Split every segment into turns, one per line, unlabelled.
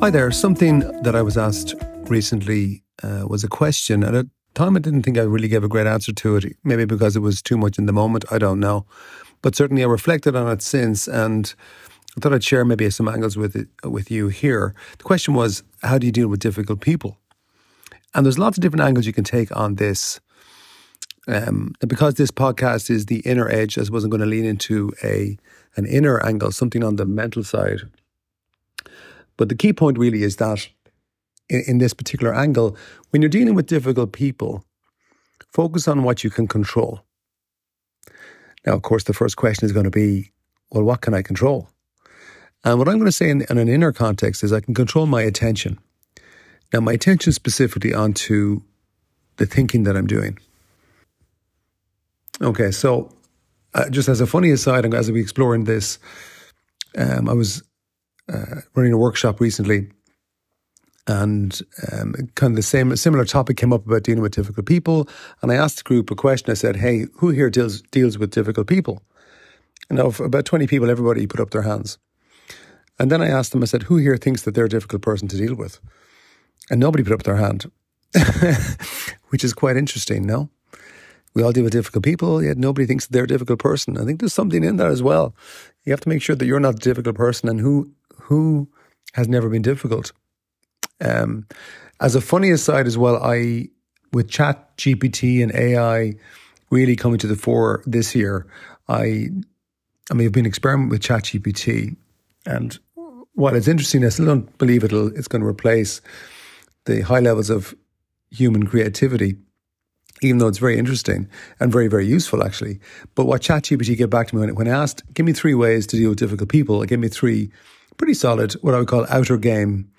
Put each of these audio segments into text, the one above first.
Hi there. Something that I was asked recently uh, was a question. And at a time, I didn't think I really gave a great answer to it. Maybe because it was too much in the moment. I don't know. But certainly, I reflected on it since, and I thought I'd share maybe some angles with it, with you here. The question was, how do you deal with difficult people? And there's lots of different angles you can take on this. Um, and because this podcast is the inner edge, I suppose I'm going to lean into a an inner angle, something on the mental side but the key point really is that in, in this particular angle, when you're dealing with difficult people, focus on what you can control. Now, of course, the first question is going to be, well, what can I control? And what I'm going to say in, in an inner context is I can control my attention. Now, my attention specifically onto the thinking that I'm doing. Okay, so uh, just as a funny aside, as we explore in this, um, I was uh, running a workshop recently, and um, kind of the same similar topic came up about dealing with difficult people. And I asked the group a question. I said, "Hey, who here deals deals with difficult people?" And of about twenty people, everybody put up their hands. And then I asked them. I said, "Who here thinks that they're a difficult person to deal with?" And nobody put up their hand, which is quite interesting. No, we all deal with difficult people, yet nobody thinks they're a difficult person. I think there's something in that as well. You have to make sure that you're not a difficult person, and who who has never been difficult. Um, as a funny aside as well, I with Chat GPT and AI really coming to the fore this year, I I mean I've been experimenting with Chat GPT, and what is interesting, I still don't believe it'll it's going to replace the high levels of human creativity even though it's very interesting and very, very useful actually. But what ChatGPT gave back to me when, when I asked, give me three ways to deal with difficult people, it gave me three pretty solid, what I would call outer game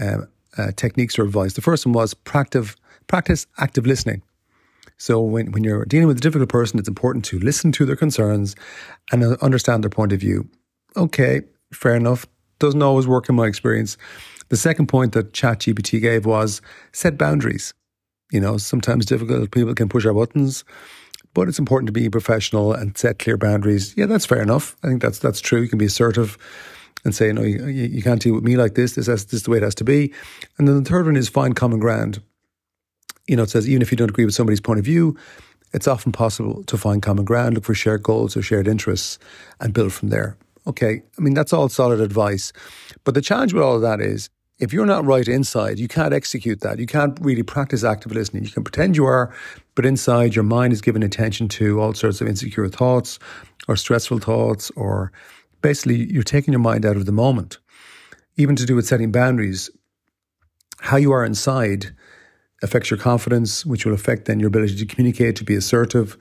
uh, uh, techniques or advice. The first one was practice, practice active listening. So when, when you're dealing with a difficult person, it's important to listen to their concerns and uh, understand their point of view. Okay, fair enough. Doesn't always work in my experience. The second point that ChatGPT gave was set boundaries. You know, sometimes difficult people can push our buttons, but it's important to be professional and set clear boundaries. Yeah, that's fair enough. I think that's that's true. You can be assertive and say, no, oh, you, you can't deal with me like this. This, has, this is the way it has to be. And then the third one is find common ground. You know, it says even if you don't agree with somebody's point of view, it's often possible to find common ground, look for shared goals or shared interests, and build from there. Okay, I mean, that's all solid advice. But the challenge with all of that is if you're not right inside, you can't execute that. You can't really practice active listening. You can pretend you are, but inside your mind is giving attention to all sorts of insecure thoughts or stressful thoughts or basically you're taking your mind out of the moment. Even to do with setting boundaries, how you are inside affects your confidence, which will affect then your ability to communicate, to be assertive,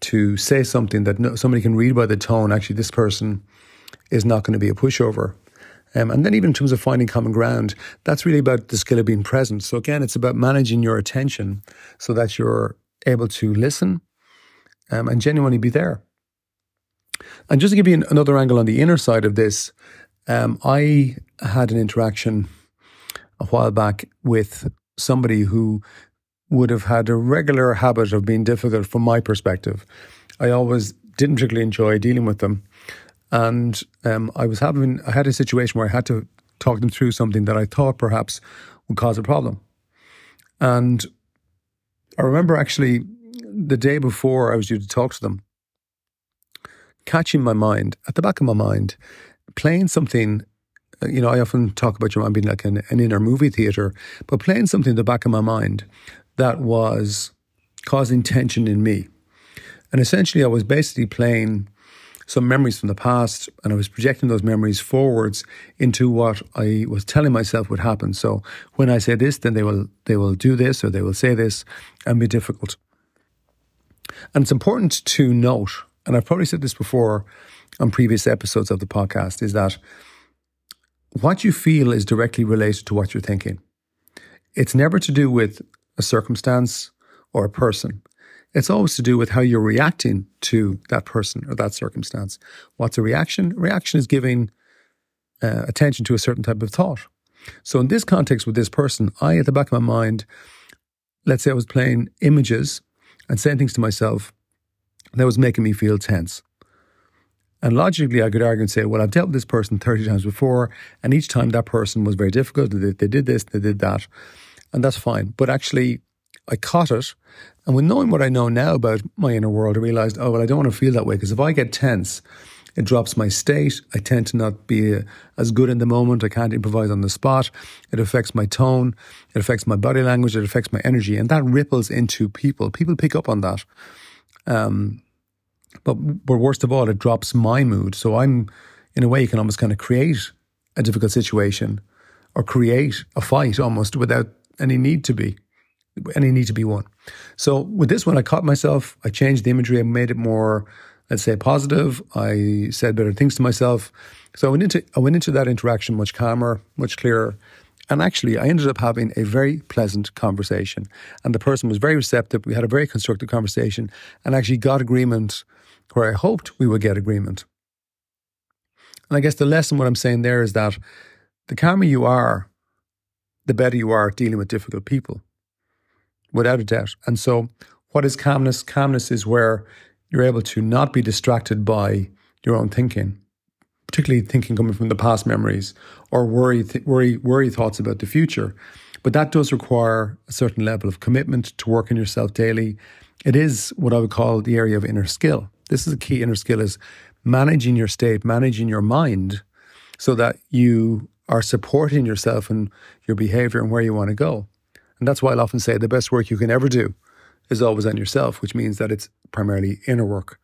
to say something that no, somebody can read by the tone. Actually, this person is not going to be a pushover. Um, and then, even in terms of finding common ground, that's really about the skill of being present. So, again, it's about managing your attention so that you're able to listen um, and genuinely be there. And just to give you another angle on the inner side of this, um, I had an interaction a while back with somebody who would have had a regular habit of being difficult from my perspective. I always didn't particularly enjoy dealing with them. And um, I was having, I had a situation where I had to talk them through something that I thought perhaps would cause a problem. And I remember actually the day before I was due to talk to them, catching my mind, at the back of my mind, playing something. Uh, you know, I often talk about your mind being like an, an inner movie theater, but playing something in the back of my mind that was causing tension in me. And essentially, I was basically playing some memories from the past and I was projecting those memories forwards into what I was telling myself would happen. So when I say this, then they will they will do this or they will say this and be difficult. And it's important to note and I've probably said this before on previous episodes of the podcast, is that what you feel is directly related to what you're thinking. It's never to do with a circumstance or a person. It's always to do with how you're reacting to that person or that circumstance. What's a reaction? reaction is giving uh, attention to a certain type of thought. So in this context with this person, I, at the back of my mind, let's say I was playing images and saying things to myself that was making me feel tense. And logically, I could argue and say, well, I've dealt with this person 30 times before, and each time that person was very difficult. They, they did this, they did that, and that's fine. But actually, I caught it. And with knowing what I know now about my inner world, I realized, oh, well, I don't want to feel that way because if I get tense, it drops my state. I tend to not be uh, as good in the moment. I can't improvise on the spot. It affects my tone. It affects my body language. It affects my energy. And that ripples into people. People pick up on that. Um, but, but worst of all, it drops my mood. So I'm, in a way, you can almost kind of create a difficult situation or create a fight almost without any need to be, any need to be won. So with this one, I caught myself. I changed the imagery. I made it more, let's say, positive. I said better things to myself. So I went into I went into that interaction much calmer, much clearer. And actually, I ended up having a very pleasant conversation. And the person was very receptive. We had a very constructive conversation and actually got agreement where I hoped we would get agreement. And I guess the lesson, what I'm saying there is that the calmer you are, the better you are at dealing with difficult people, without a doubt. And so, what is calmness? Calmness is where you're able to not be distracted by your own thinking, particularly thinking coming from the past memories or worry, th- worry, worry thoughts about the future. But that does require a certain level of commitment to work on yourself daily. It is what I would call the area of inner skill. This is a key inner skill is managing your state, managing your mind so that you are supporting yourself and your behavior and where you want to go. And that's why I'll often say the best work you can ever do is always on yourself, which means that it's primarily inner work.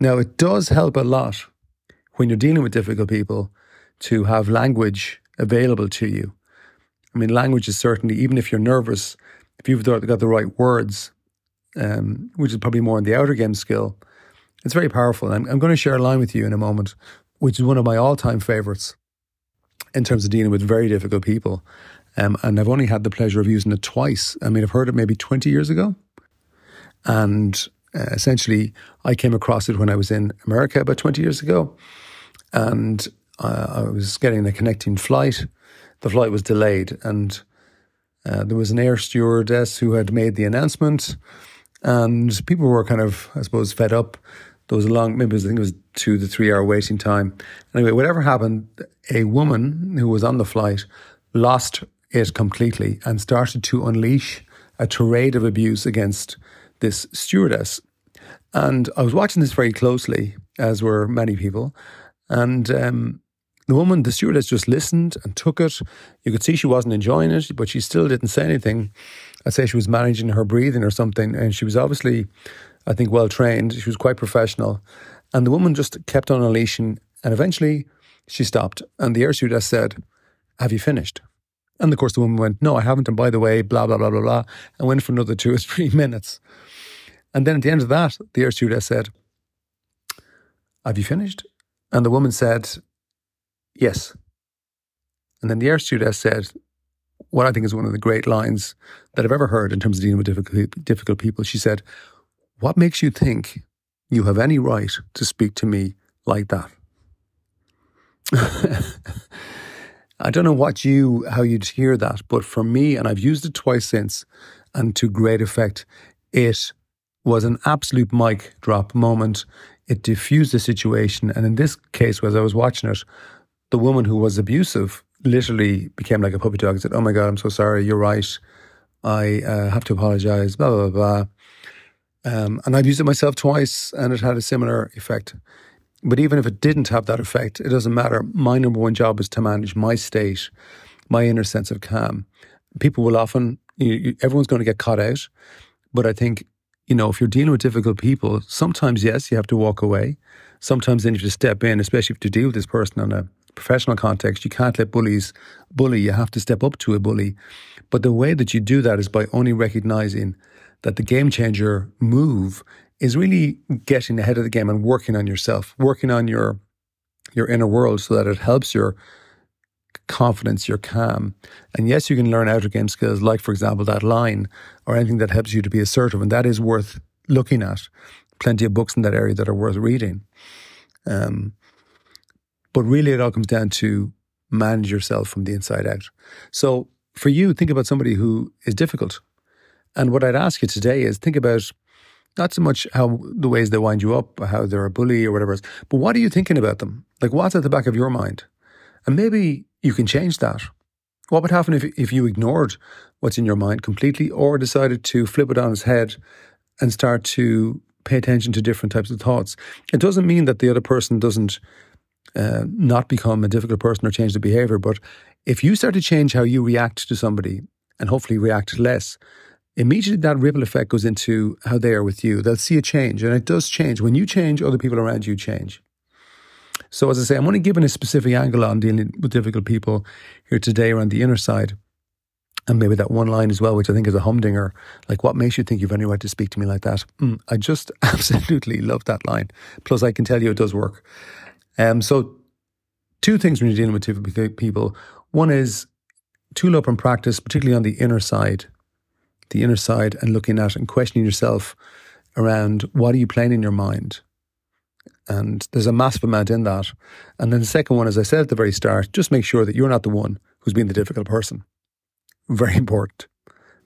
Now, it does help a lot when you're dealing with difficult people to have language available to you. I mean, language is certainly, even if you're nervous, if you've got the right words, um, which is probably more in the outer game skill, it's very powerful. I'm, I'm going to share a line with you in a moment, which is one of my all time favorites in terms of dealing with very difficult people. Um, and I've only had the pleasure of using it twice. I mean, I've heard it maybe 20 years ago. And uh, essentially, I came across it when I was in America about 20 years ago. And uh, I was getting a connecting flight. The flight was delayed. And uh, there was an air stewardess who had made the announcement. And people were kind of, I suppose, fed up there was a long, maybe was, I think it was two to three hour waiting time. Anyway, whatever happened, a woman who was on the flight lost it completely and started to unleash a tirade of abuse against this stewardess. And I was watching this very closely, as were many people. And um, the woman, the stewardess, just listened and took it. You could see she wasn't enjoying it, but she still didn't say anything. I'd say she was managing her breathing or something. And she was obviously I think, well trained. She was quite professional. And the woman just kept on unleashing. And eventually she stopped. And the air stewardess said, Have you finished? And of course, the woman went, No, I haven't. And by the way, blah, blah, blah, blah, blah. And went for another two or three minutes. And then at the end of that, the air stewardess said, Have you finished? And the woman said, Yes. And then the air stewardess said, what I think is one of the great lines that I've ever heard in terms of dealing with difficult, difficult people. She said, what makes you think you have any right to speak to me like that? I don't know what you how you'd hear that, but for me, and I've used it twice since, and to great effect, it was an absolute mic drop moment. It diffused the situation, and in this case, as I was watching it, the woman who was abusive literally became like a puppy dog. and said, "Oh my god, I'm so sorry. You're right. I uh, have to apologize." Blah blah blah. Um, and I've used it myself twice and it had a similar effect. But even if it didn't have that effect, it doesn't matter. My number one job is to manage my state, my inner sense of calm. People will often, you, everyone's going to get caught out. But I think, you know, if you're dealing with difficult people, sometimes, yes, you have to walk away. Sometimes then you have to step in, especially if you deal with this person on a professional context. You can't let bullies bully. You have to step up to a bully. But the way that you do that is by only recognizing that the game changer move is really getting ahead of the game and working on yourself, working on your your inner world so that it helps your confidence, you're calm. And yes, you can learn outer game skills, like, for example, that line or anything that helps you to be assertive. And that is worth looking at. Plenty of books in that area that are worth reading. Um, but really, it all comes down to manage yourself from the inside out. So for you, think about somebody who is difficult. And what I'd ask you today is think about not so much how the ways they wind you up, how they're a bully or whatever but what are you thinking about them? Like what's at the back of your mind? And maybe you can change that. What would happen if, if you ignored what's in your mind completely or decided to flip it on its head and start to pay attention to different types of thoughts? It doesn't mean that the other person doesn't uh, not become a difficult person or change the behavior, but if you start to change how you react to somebody and hopefully react less, immediately that ripple effect goes into how they are with you. They'll see a change, and it does change. When you change, other people around you change. So, as I say, I'm only giving a specific angle on dealing with difficult people here today around the inner side. And maybe that one line as well, which I think is a humdinger. Like, what makes you think you've any right to speak to me like that? Mm, I just absolutely love that line. Plus, I can tell you it does work. Um, so, two things when you're dealing with difficult people. One is tool up and practice, particularly on the inner side the inner side and looking at and questioning yourself around what are you playing in your mind? And there's a massive amount in that. And then the second one, as I said at the very start, just make sure that you're not the one who's being the difficult person. Very important.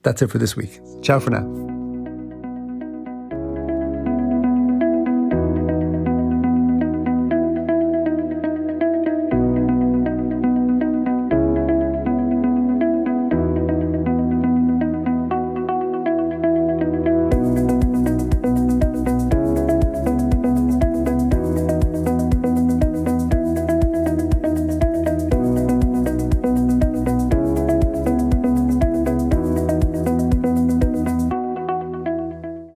That's it for this week. Ciao for now.